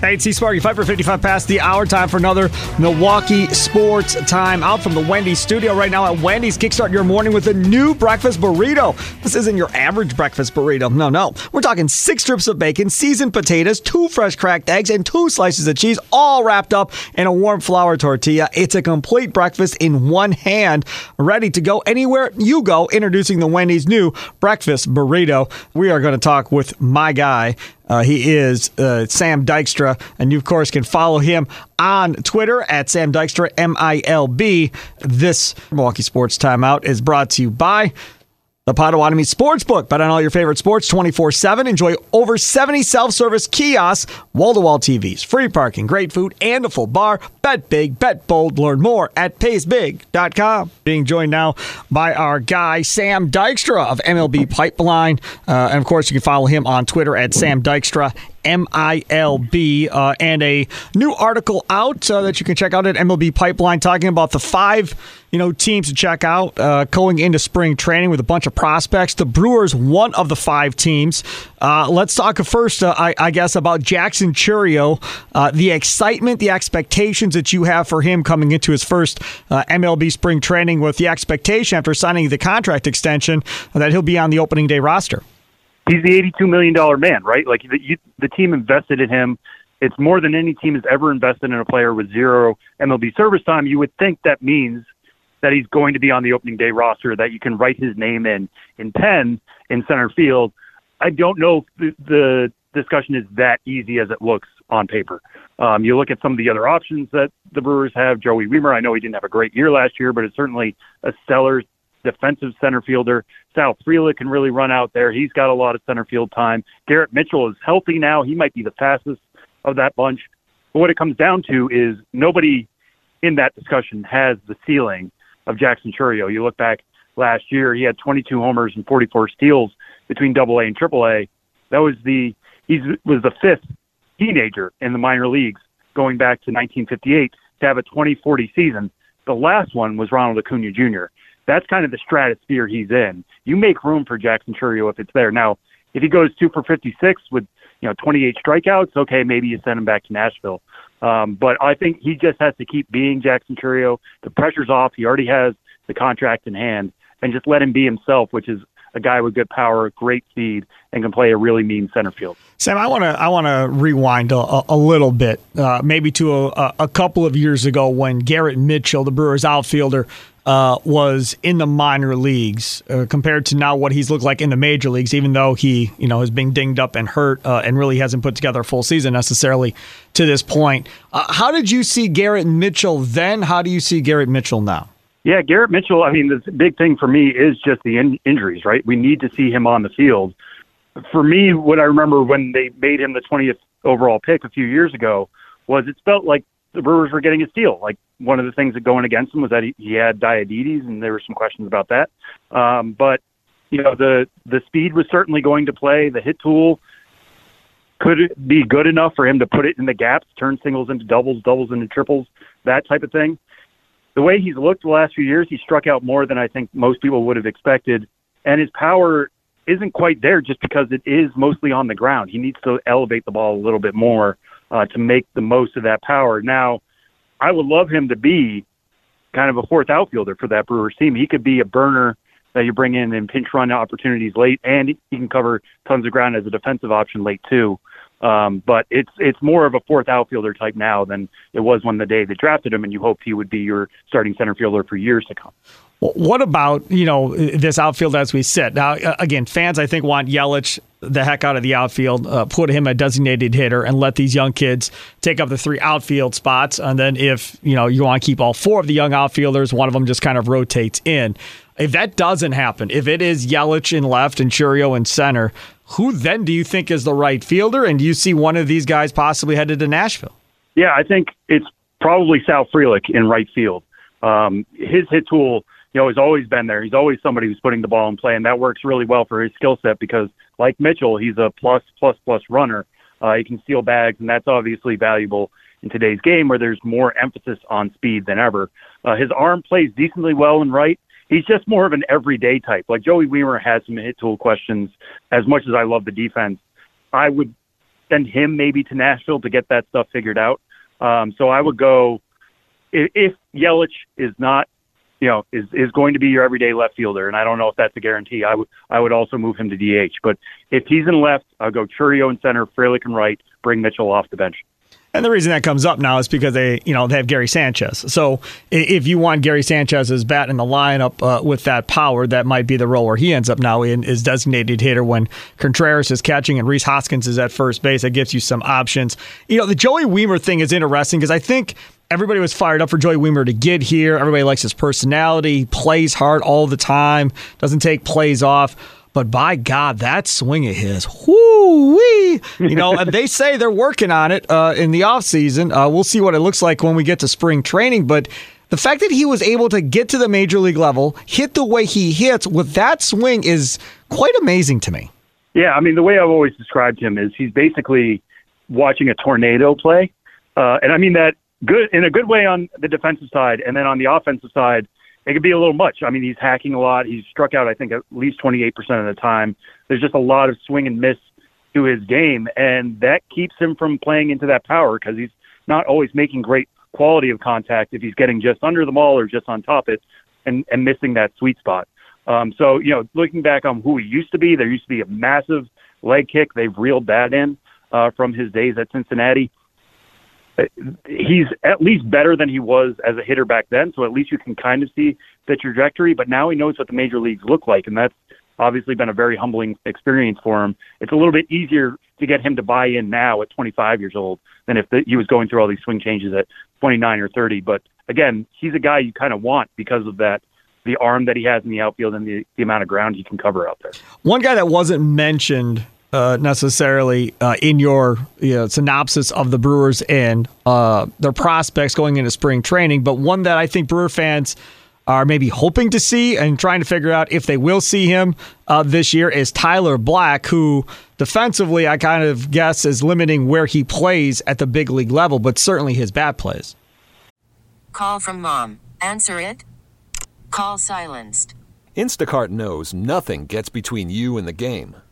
Hey, it's Sparky, 5 for 55 past the hour. Time for another Milwaukee Sports Time. Out from the Wendy's studio right now at Wendy's. Kickstart your morning with a new breakfast burrito. This isn't your average breakfast burrito. No, no. We're talking six strips of bacon, seasoned potatoes, two fresh cracked eggs, and two slices of cheese, all wrapped up in a warm flour tortilla. It's a complete breakfast in one hand, ready to go anywhere you go. Introducing the Wendy's new breakfast burrito. We are going to talk with my guy, uh, he is uh, Sam Dykstra, and you, of course, can follow him on Twitter at Sam Dykstra, M I L B. This Milwaukee Sports Timeout is brought to you by the Potawatomi Sportsbook. Bet on all your favorite sports 24 7. Enjoy over 70 self service kiosks, wall to wall TVs, free parking, great food, and a full bar. Bet big, bet bold. Learn more at paysbig.com. Being joined now by our guy, Sam Dykstra of MLB Pipeline. Uh, and of course, you can follow him on Twitter at Sam Dykstra. M I L B, uh, and a new article out uh, that you can check out at MLB Pipeline talking about the five you know teams to check out uh, going into spring training with a bunch of prospects. The Brewers, one of the five teams. Uh, let's talk first, uh, I, I, guess, about Jackson Chourio, uh, the excitement, the expectations that you have for him coming into his first MLB spring training with the expectation after signing the contract extension that he'll be on the opening day roster he's the eighty-two million dollar man, right? Like the, you, the team invested in him. It's more than any team has ever invested in a player with zero MLB service time. You would think that means that he's going to be on the opening day roster, that you can write his name in in pen in center field. I don't know if the, the discussion is that easy as it looks on paper. Um, you look at some of the other options that the Brewers have. Joey Wiemer, I know he didn't have a great year last year, but it's certainly a stellar defensive center fielder. Sal Frelick can really run out there. He's got a lot of center field time. Garrett Mitchell is healthy now. He might be the fastest of that bunch. But what it comes down to is nobody in that discussion has the ceiling of Jackson Chourio. You look back last year, he had 22 homers and 44 steals between Double A and Triple A. That was the he was the fifth teenager in the minor leagues going back to 1958 to have a 2040 season. The last one was Ronald Acuna Jr that's kind of the stratosphere he's in. You make room for Jackson Chourio if it's there. Now, if he goes two for 56 with you know 28 strikeouts, okay, maybe you send him back to Nashville. Um, but I think he just has to keep being Jackson Chourio. The pressure's off. He already has the contract in hand, and just let him be himself, which is a guy with good power, great speed, and can play a really mean center field. Sam, I want to I want to rewind a, a, little bit, uh, maybe to a, a, couple of years ago when Garrett Mitchell, the Brewers outfielder, uh, was in the minor leagues uh, compared to now what he's looked like in the major leagues. Even though he you know has been dinged up and hurt uh, and really hasn't put together a full season necessarily to this point. Uh, how did you see Garrett Mitchell then? How do you see Garrett Mitchell now? Yeah, Garrett Mitchell. I mean, the big thing for me is just the in- injuries. Right, we need to see him on the field for me, what I remember when they made him the 20th overall pick a few years ago was it felt like the Brewers were getting a steal. Like one of the things that going against him was that he, he had diabetes, and there were some questions about that. Um, but you know, the the speed was certainly going to play. The hit tool could it be good enough for him to put it in the gaps, turn singles into doubles, doubles into triples, that type of thing. The way he's looked the last few years, he struck out more than I think most people would have expected, and his power isn't quite there just because it is mostly on the ground. He needs to elevate the ball a little bit more uh, to make the most of that power. Now, I would love him to be kind of a fourth outfielder for that Brewers team. He could be a burner that you bring in in pinch run opportunities late, and he can cover tons of ground as a defensive option late too. Um, but it's it's more of a fourth outfielder type now than it was when the day they drafted him, and you hoped he would be your starting center fielder for years to come. What about you know this outfield as we sit now? Again, fans I think want Yelich the heck out of the outfield, uh, put him a designated hitter, and let these young kids take up the three outfield spots. And then if you know you want to keep all four of the young outfielders, one of them just kind of rotates in. If that doesn't happen, if it is Yelich in left and Chourio in center, who then do you think is the right fielder? And do you see one of these guys possibly headed to Nashville? Yeah, I think it's probably Sal Frelick in right field. Um, his hit tool, you know, has always been there. He's always somebody who's putting the ball in play, and that works really well for his skill set because, like Mitchell, he's a plus, plus, plus runner. Uh, he can steal bags, and that's obviously valuable in today's game where there's more emphasis on speed than ever. Uh, his arm plays decently well in right, he's just more of an everyday type. Like Joey Wiemer has some hit tool questions. As much as I love the defense, I would send him maybe to Nashville to get that stuff figured out. Um, so I would go if, if Yelich is not, you know, is is going to be your everyday left fielder, and I don't know if that's a guarantee. I would I would also move him to DH. But if he's in left, I'll go Chourio in center, Frelick in right, bring Mitchell off the bench. And the reason that comes up now is because they, you know, they have Gary Sanchez. So if you want Gary Sanchez's bat in the lineup uh, with that power, that might be the role where he ends up now in is designated hitter when Contreras is catching and Rhys Hoskins is at first base. That gives you some options. You know, the Joey Wiemer thing is interesting because I think everybody was fired up for Joey Wiemer to get here. Everybody likes his personality, plays hard all the time, doesn't take plays off. But by God, that swing of his, whoo wee! You know, and they say they're working on it uh, in the offseason. Uh, we'll see what it looks like when we get to spring training. But the fact that he was able to get to the major league level, hit the way he hits with that swing is quite amazing to me. Yeah, I mean, the way I've always described him is he's basically watching a tornado play. Uh, and I mean that good in a good way on the defensive side, and then on the offensive side, it could be a little much. I mean, he's hacking a lot. He's struck out, I think, at least 28% of the time. There's just a lot of swing and miss to his game, and that keeps him from playing into that power because he's not always making great quality of contact if he's getting just under the ball or just on top it and, and missing that sweet spot. Um, so, you know, looking back on who he used to be, there used to be a massive leg kick. They've reeled that in uh, from his days at Cincinnati he's at least better than he was as a hitter back then. So at least you can kind of see the trajectory. But now he knows what the major leagues look like, and that's obviously been a very humbling experience for him. It's a little bit easier to get him to buy in now at 25 years old than if the, he was going through all these swing changes at 29 or 30. But again, he's a guy you kind of want because of that the arm that he has in the outfield and the, the amount of ground he can cover out there. One guy that wasn't mentioned uh, necessarily uh, in your you know, synopsis of the Brewers and uh, their prospects going into spring training, but one that I think Brewer fans are maybe hoping to see and trying to figure out if they will see him uh, this year is Tyler Black, who defensively I kind of guess is limiting where he plays at the big league level, but certainly his bat plays. Call from mom. Answer it. Call silenced. Instacart knows nothing gets between you and the game.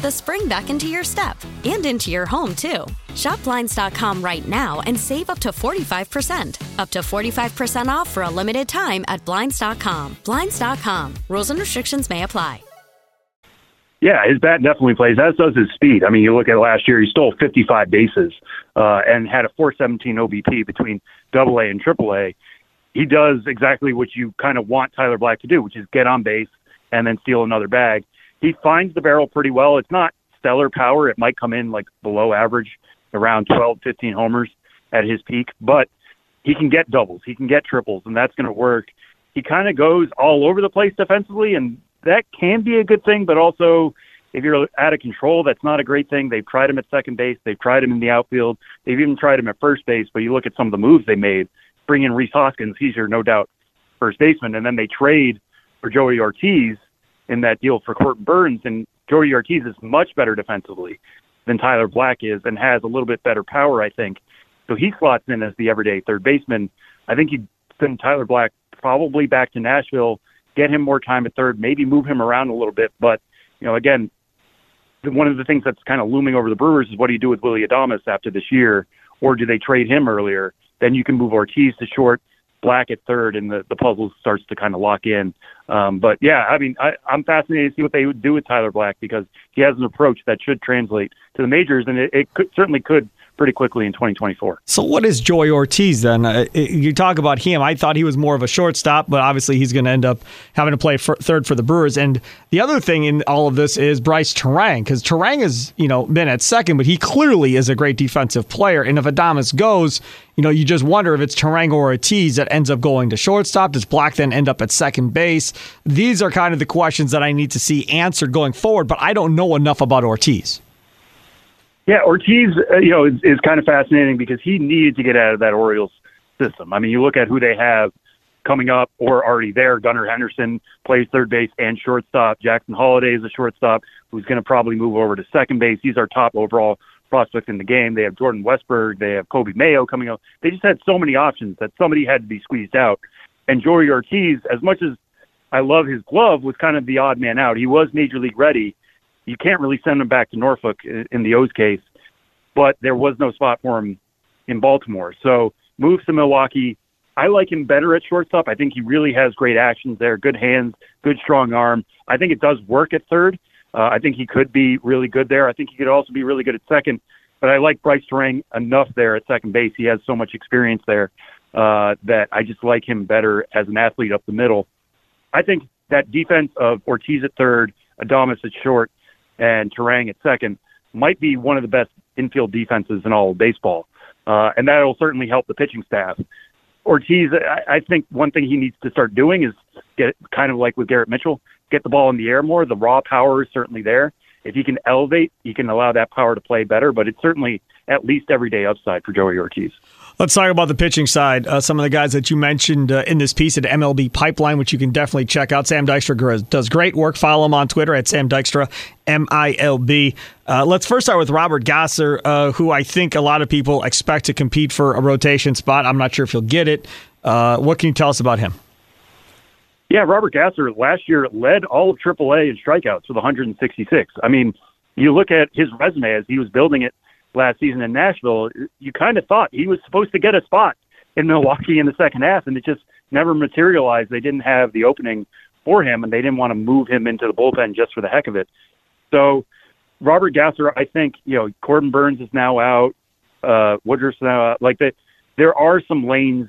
the spring back into your step and into your home, too. Shop Blinds.com right now and save up to 45%. Up to 45% off for a limited time at Blinds.com. Blinds.com. Rules and restrictions may apply. Yeah, his bat definitely plays. As does his speed. I mean, you look at last year; he stole 55 bases uh, and had a 417 OBP between Double A and Triple A. He does exactly what you kind of want Tyler Black to do, which is get on base and then steal another bag. He finds the barrel pretty well. It's not stellar power; it might come in like below average, around 12, 15 homers at his peak, but he can get doubles, he can get triples, and that's going to work. He kind of goes all over the place defensively, and that can be a good thing, but also if you're out of control, that's not a great thing. They've tried him at second base, they've tried him in the outfield, they've even tried him at first base. But you look at some of the moves they made, bring in Rhys Hoskins, he's your no doubt first baseman, and then they trade for Joey Ortiz in that deal for Corbin Burnes, and Joey Ortiz is much better defensively than Tyler Black is, and has a little bit better power, I think. So he slots in as the everyday third baseman. I think he'd send Tyler Black probably back to Nashville get him more time at third, maybe move him around a little bit. But, you know, again, one of the things that's kind of looming over the Brewers is what do you do with Willy Adames after this year, or do they trade him earlier? Then you can move Ortiz to short, Black at third, and the, the puzzle starts to kind of lock in. Um, but yeah, I mean, I, I'm fascinated to see what they would do with Tyler Black because he has an approach that should translate to the majors, and it, it could, certainly could pretty quickly in 2024. So, what is Joey Ortiz then? Uh, you talk about him. I thought he was more of a shortstop, but obviously he's going to end up having to play for, third for the Brewers. And the other thing in all of this is Brice Turang, because Turang has you know been at second, but he clearly is a great defensive player. And if Adames goes, you know, you just wonder if it's Turang or Ortiz that ends up going to shortstop. Does Black then end up at second base? These are kind of the questions that I need to see answered going forward, but I don't know enough about Ortiz. Yeah, Ortiz, uh, you know, is, is kind of fascinating because he needed to get out of that Orioles system. I mean, you look at who they have coming up or already there. Gunnar Henderson plays third base and shortstop. Jackson Holliday is a shortstop who's going to probably move over to second base. He's our top overall prospect in the game. They have Jordan Westburg. They have Coby Mayo coming up. They just had so many options that somebody had to be squeezed out. And Joey Ortiz, as much as I love his glove, was kind of the odd man out. He was major league ready you can't really send him back to Norfolk in the O's case, but there was no spot for him in Baltimore. So moves to Milwaukee. I like him better at shortstop. I think he really has great actions there, good hands, good strong arm. I think it does work at third. Uh, I think he could be really good there. I think he could also be really good at second. But I like Brice Turang enough there at second base. He has so much experience there uh, that I just like him better as an athlete up the middle. I think that defense of Ortiz at third, Adames at short, and Turang at second might be one of the best infield defenses in all of baseball. Uh, and that will certainly help the pitching staff. Ortiz, I, I think one thing he needs to start doing is get kind of like with Garrett Mitchell, get the ball in the air more. The raw power is certainly there. If he can elevate, he can allow that power to play better, but it's certainly at least everyday upside for Joey Ortiz. Let's talk about the pitching side. Uh, some of the guys that you mentioned uh, in this piece at MLB Pipeline, which you can definitely check out. Sam Dykstra does great work. Follow him on Twitter at Sam Dykstra, M I L B. Uh, let's first start with Robert Gasser, uh, who I think a lot of people expect to compete for a rotation spot. I'm not sure if he'll get it. Uh, what can you tell us about him? Yeah, Robert Gasser last year led all of AAA in strikeouts with 166. I mean, you look at his resume as he was building it last season in Nashville, you kind of thought he was supposed to get a spot in Milwaukee in the second half, and it just never materialized. They didn't have the opening for him, and they didn't want to move him into the bullpen just for the heck of it. So, Robert Gasser, I think you know Corbin Burnes is now out, uh, Woodruff's now out. Like that, there are some lanes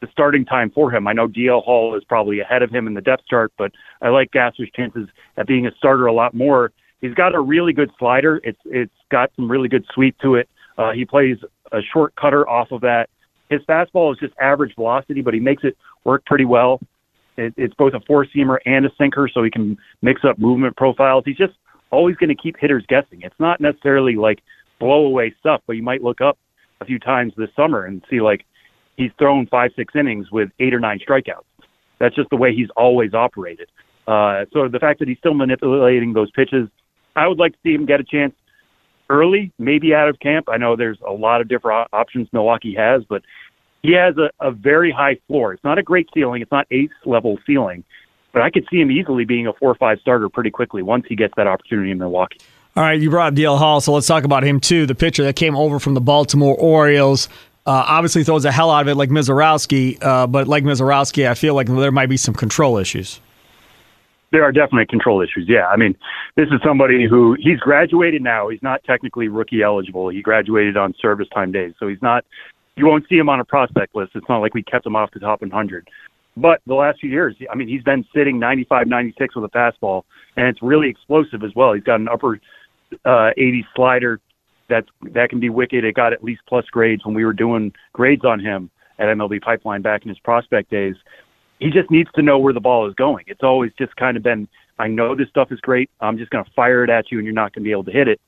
the starting time for him. I know DL Hall is probably ahead of him in the depth chart, but I like Gasser's chances at being a starter a lot more He's got a really good slider. It's it's got some really good sweep to it. Uh, he plays a short cutter off of that. His fastball is just average velocity, but he makes it work pretty well. It, it's both a four seamer and a sinker, so he can mix up movement profiles. He's just always going to keep hitters guessing. It's not necessarily like blow away stuff, but you might look up a few times this summer and see like he's thrown five, six innings with eight or nine strikeouts. That's just the way he's always operated. Uh, so the fact that he's still manipulating those pitches, I would like to see him get a chance early, maybe out of camp. I know there's a lot of different options Milwaukee has, but he has a, a very high floor. It's not a great ceiling. It's not ace level ceiling, but I could see him easily being a four or five starter pretty quickly once he gets that opportunity in Milwaukee. All right, you brought up DL Hall, so let's talk about him too. The pitcher that came over from the Baltimore Orioles. Uh, obviously throws the hell out of it like Misiorowski, uh, but like Misiorowski, I feel like there might be some control issues. There are definitely control issues. Yeah, I mean, this is somebody who he's graduated now. He's not technically rookie eligible. He graduated on service time days, so he's not. You won't see him on a prospect list. It's not like we kept him off the top 100. But the last few years, I mean, he's been sitting 95, 96 with a fastball, and it's really explosive as well. He's got an upper uh, 80 slider that's that can be wicked. It got at least plus grades when we were doing grades on him at MLB Pipeline back in his prospect days. He just needs to know where the ball is going. It's always just kind of been, I know this stuff is great. I'm just going to fire it at you, and you're not going to be able to hit it.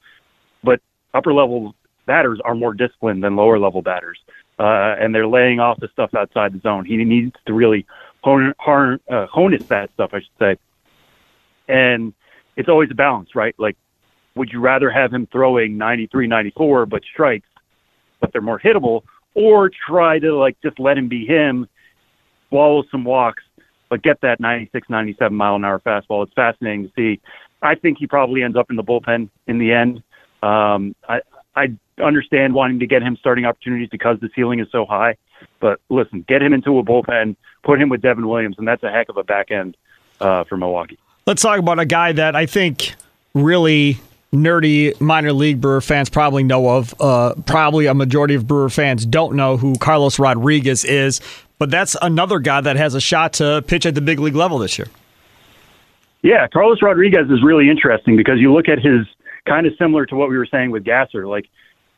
But upper level batters are more disciplined than lower level batters, uh, and they're laying off the stuff outside the zone. He needs to really hone, hone, uh, harness that stuff, I should say. And it's always a balance, right? Like would you rather have him throwing 93, 94 but strikes, but they're more hittable, or try to like just let him be him, swallow some walks, but get that 96, 97 mile an hour fastball? It's fascinating to see. I think he probably ends up in the bullpen in the end. Um, I I understand wanting to get him starting opportunities because the ceiling is so high, but listen, get him into a bullpen, put him with Devin Williams, and that's a heck of a back end uh, for Milwaukee. Let's talk about a guy that I think really nerdy minor league Brewer fans probably know of. Uh, probably a majority of Brewer fans don't know who Carlos Rodriguez is, but that's another guy that has a shot to pitch at the big league level this year. Yeah, Carlos Rodriguez is really interesting because you look at his kind of similar to what we were saying with Gasser. Like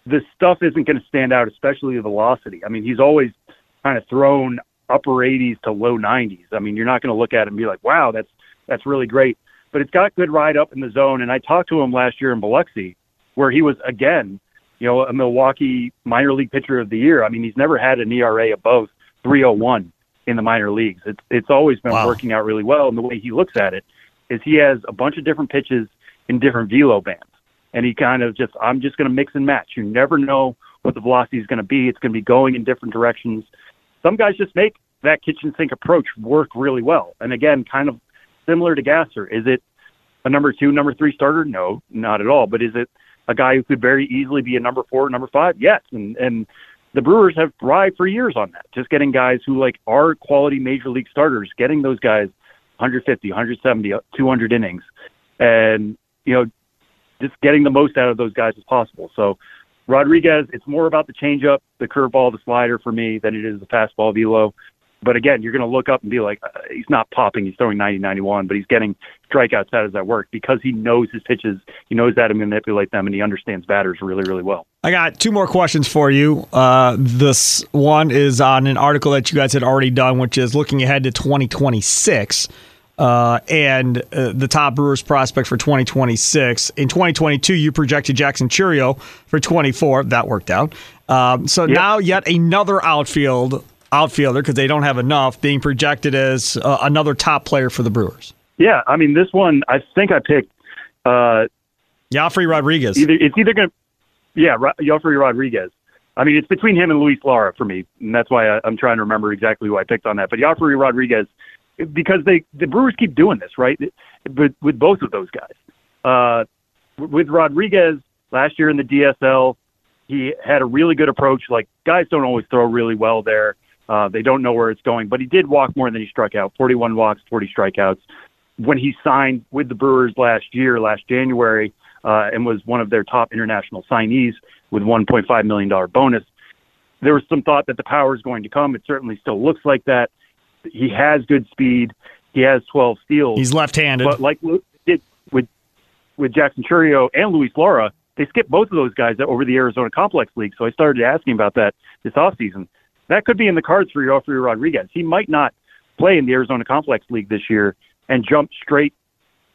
the stuff isn't going to stand out, especially the velocity. I mean, he's always kind of thrown upper 80s to low 90s. I mean, you're not going to look at it and be like, "Wow, that's that's really great." but it's got good ride up in the zone. And I talked to him last year in Biloxi, where he was again, you know, a Milwaukee minor league pitcher of the year. I mean, he's never had an ERA above 301 in the minor leagues. It's it's always been wow. working out really well. And the way he looks at it is he has a bunch of different pitches in different velo bands, and he kind of just I'm just going to mix and match. You never know what the velocity is going to be. It's going to be going in different directions. Some guys just make that kitchen sink approach work really well. And again, kind of similar to Gasser? Is it a number two, number three starter? No, not at all. But is it a guy who could very easily be a number four, number five? Yes. And and the Brewers have thrived for years on that. Just getting guys who like are quality major league starters, getting those guys 150, 170, 200 innings, and you know, just getting the most out of those guys as possible. So Rodriguez, it's more about the changeup, the curveball, the slider for me than it is the fastball velo. But again, you're going to look up and be like, uh, he's not popping. He's throwing 90, 91, but he's getting strikeouts out of that work because he knows his pitches. He knows how to manipulate them, and he understands batters really, really well. I got two more questions for you. Uh, this one is on an article that you guys had already done, which is looking ahead to 2026. Uh, and uh, the top Brewers prospect for 2026. In 2022, you projected Jackson Chourio for 24. That worked out. Um, so yep. now, yet another outfield outfielder because they don't have enough, being projected as uh, another top player for the Brewers. Yeah, I mean this one. I think I picked uh, Rodriguez. Either it's either going to yeah, Yophery Rodriguez. I mean, it's between him and Luis Lara for me, and that's why I, am trying to remember exactly who I picked on that. But Yophery Rodriguez, because they the Brewers keep doing this, right? But with both of those guys, uh, with Rodriguez last year in the DSL, he had a really good approach. Like guys don't always throw really well there. Uh, they don't know where it's going, but he did walk more than he struck out 41 walks, 40 strikeouts. When he signed with the Brewers last year, last January, uh, and was one of their top international signees with $1.5 million bonus, there was some thought that the power is going to come. It certainly still looks like that. He has good speed. He has 12 steals. He's left-handed. But like did with with Jackson Chourio and Luis Lara, they skipped both of those guys over the Arizona Complex League. So I started asking about that this offseason that could be in the cards for Yophery Rodriguez. He might not play in the Arizona Complex League this year and jump straight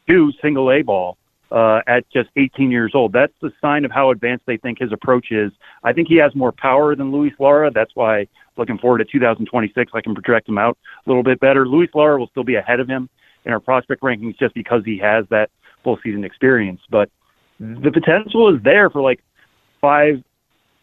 to single A ball uh, at just 18 years old. That's the sign of how advanced they think his approach is. I think he has more power than Luis Lara. That's why looking forward to 2026, I can project him out a little bit better. Luis Lara will still be ahead of him in our prospect rankings just because he has that full season experience. But the potential is there for like five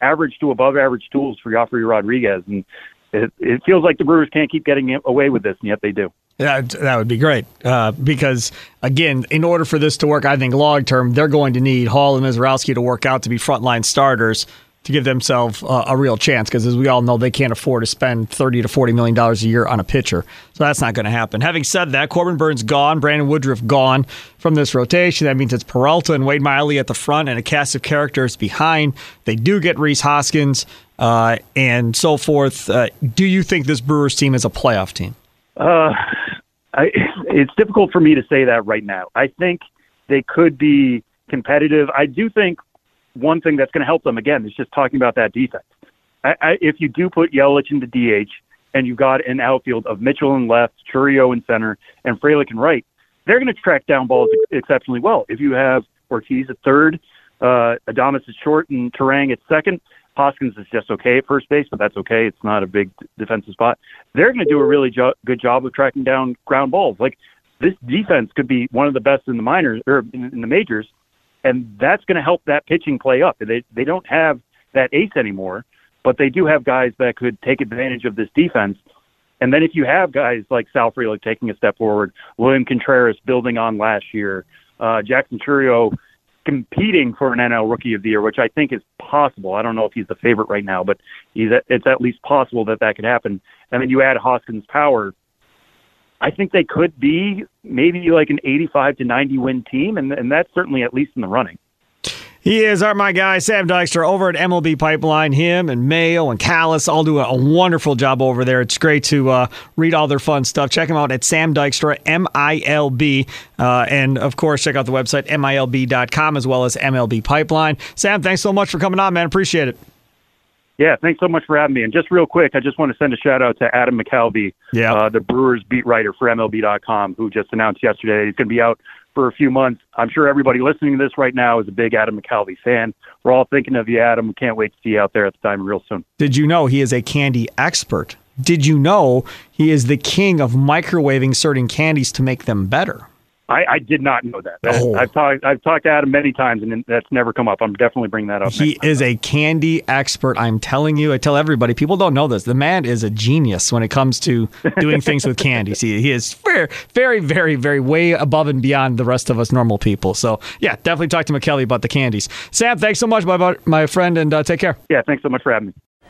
average to above average tools for Yophery Rodriguez. And it, it feels like the Brewers can't keep getting away with this, and yet they do. Yeah, that would be great uh, because again, in order for this to work, I think long term they're going to need Hall and Misiorowski to work out to be frontline starters to give themselves uh, a real chance. Because as we all know, they can't afford to spend thirty to forty million dollars a year on a pitcher, so that's not going to happen. Having said that, Corbin Burnes gone, Brandon Woodruff gone from this rotation. That means it's Peralta and Wade Miley at the front, and a cast of characters behind. They do get Rhys Hoskins uh, and so forth. Uh, do you think this Brewers team is a playoff team? Uh, I, it's difficult for me to say that right now. I think they could be competitive. I do think one thing that's going to help them again is just talking about that defense. I, I, if you do put Yelich into DH and you've got an outfield of Mitchell in left, Chourio in center, and Frelick in right, they're going to track down balls ex- exceptionally well. If you have Ortiz at third, uh, Adames at short, and Turang at second, Hoskins is just okay at first base, but that's okay. It's not a big defensive spot. They're going to do a really jo- good job of tracking down ground balls. Like this defense could be one of the best in the minors or in, in the majors, and that's going to help that pitching play up. They they don't have that ace anymore, but they do have guys that could take advantage of this defense. And then if you have guys like Sal Frelick taking a step forward, William Contreras building on last year, uh, Jackson Chourio competing for an NL Rookie of the Year, which I think is possible. I don't know if he's the favorite right now, but he's it's at least possible that that could happen. And then you add Hoskins' power. I think they could be maybe like an 85 to 90 win team, and and that's certainly at least in the running. He is our my guy, Sam Dykstra, over at MLB Pipeline. Him and Mayo and Callis all do a, wonderful job over there. It's great to uh, read all their fun stuff. Check him out at Sam Dykstra, M I L B. Uh, and of course, check out the website, MILB.com, as well as MLB Pipeline. Sam, thanks so much for coming on, man. Appreciate it. Yeah, thanks so much for having me. And just real quick, I just want to send a shout out to Adam McCalvy, yeah. Uh, the Brewers beat writer for MLB.com, who just announced yesterday he's going to be out for a few months. I'm sure everybody listening to this right now is a big Adam McCalvy fan. We're all thinking of you, Adam. Can't wait to see you out there at the time real soon. Did you know he is a candy expert? Did you know he is the king of microwaving certain candies to make them better? I, I did not know that. Oh. I've talked I've talked to Adam many times, and that's never come up. I'm definitely bringing that up. He is a candy expert. I'm telling you. I tell everybody. People don't know this. The man is a genius when it comes to doing things with candy. See, he is very, very, very, very way above and beyond the rest of us normal people. So yeah, definitely talk to McCalvy about the candies. Sam, thanks so much, my my friend, and uh, take care. Yeah, thanks so much for having me.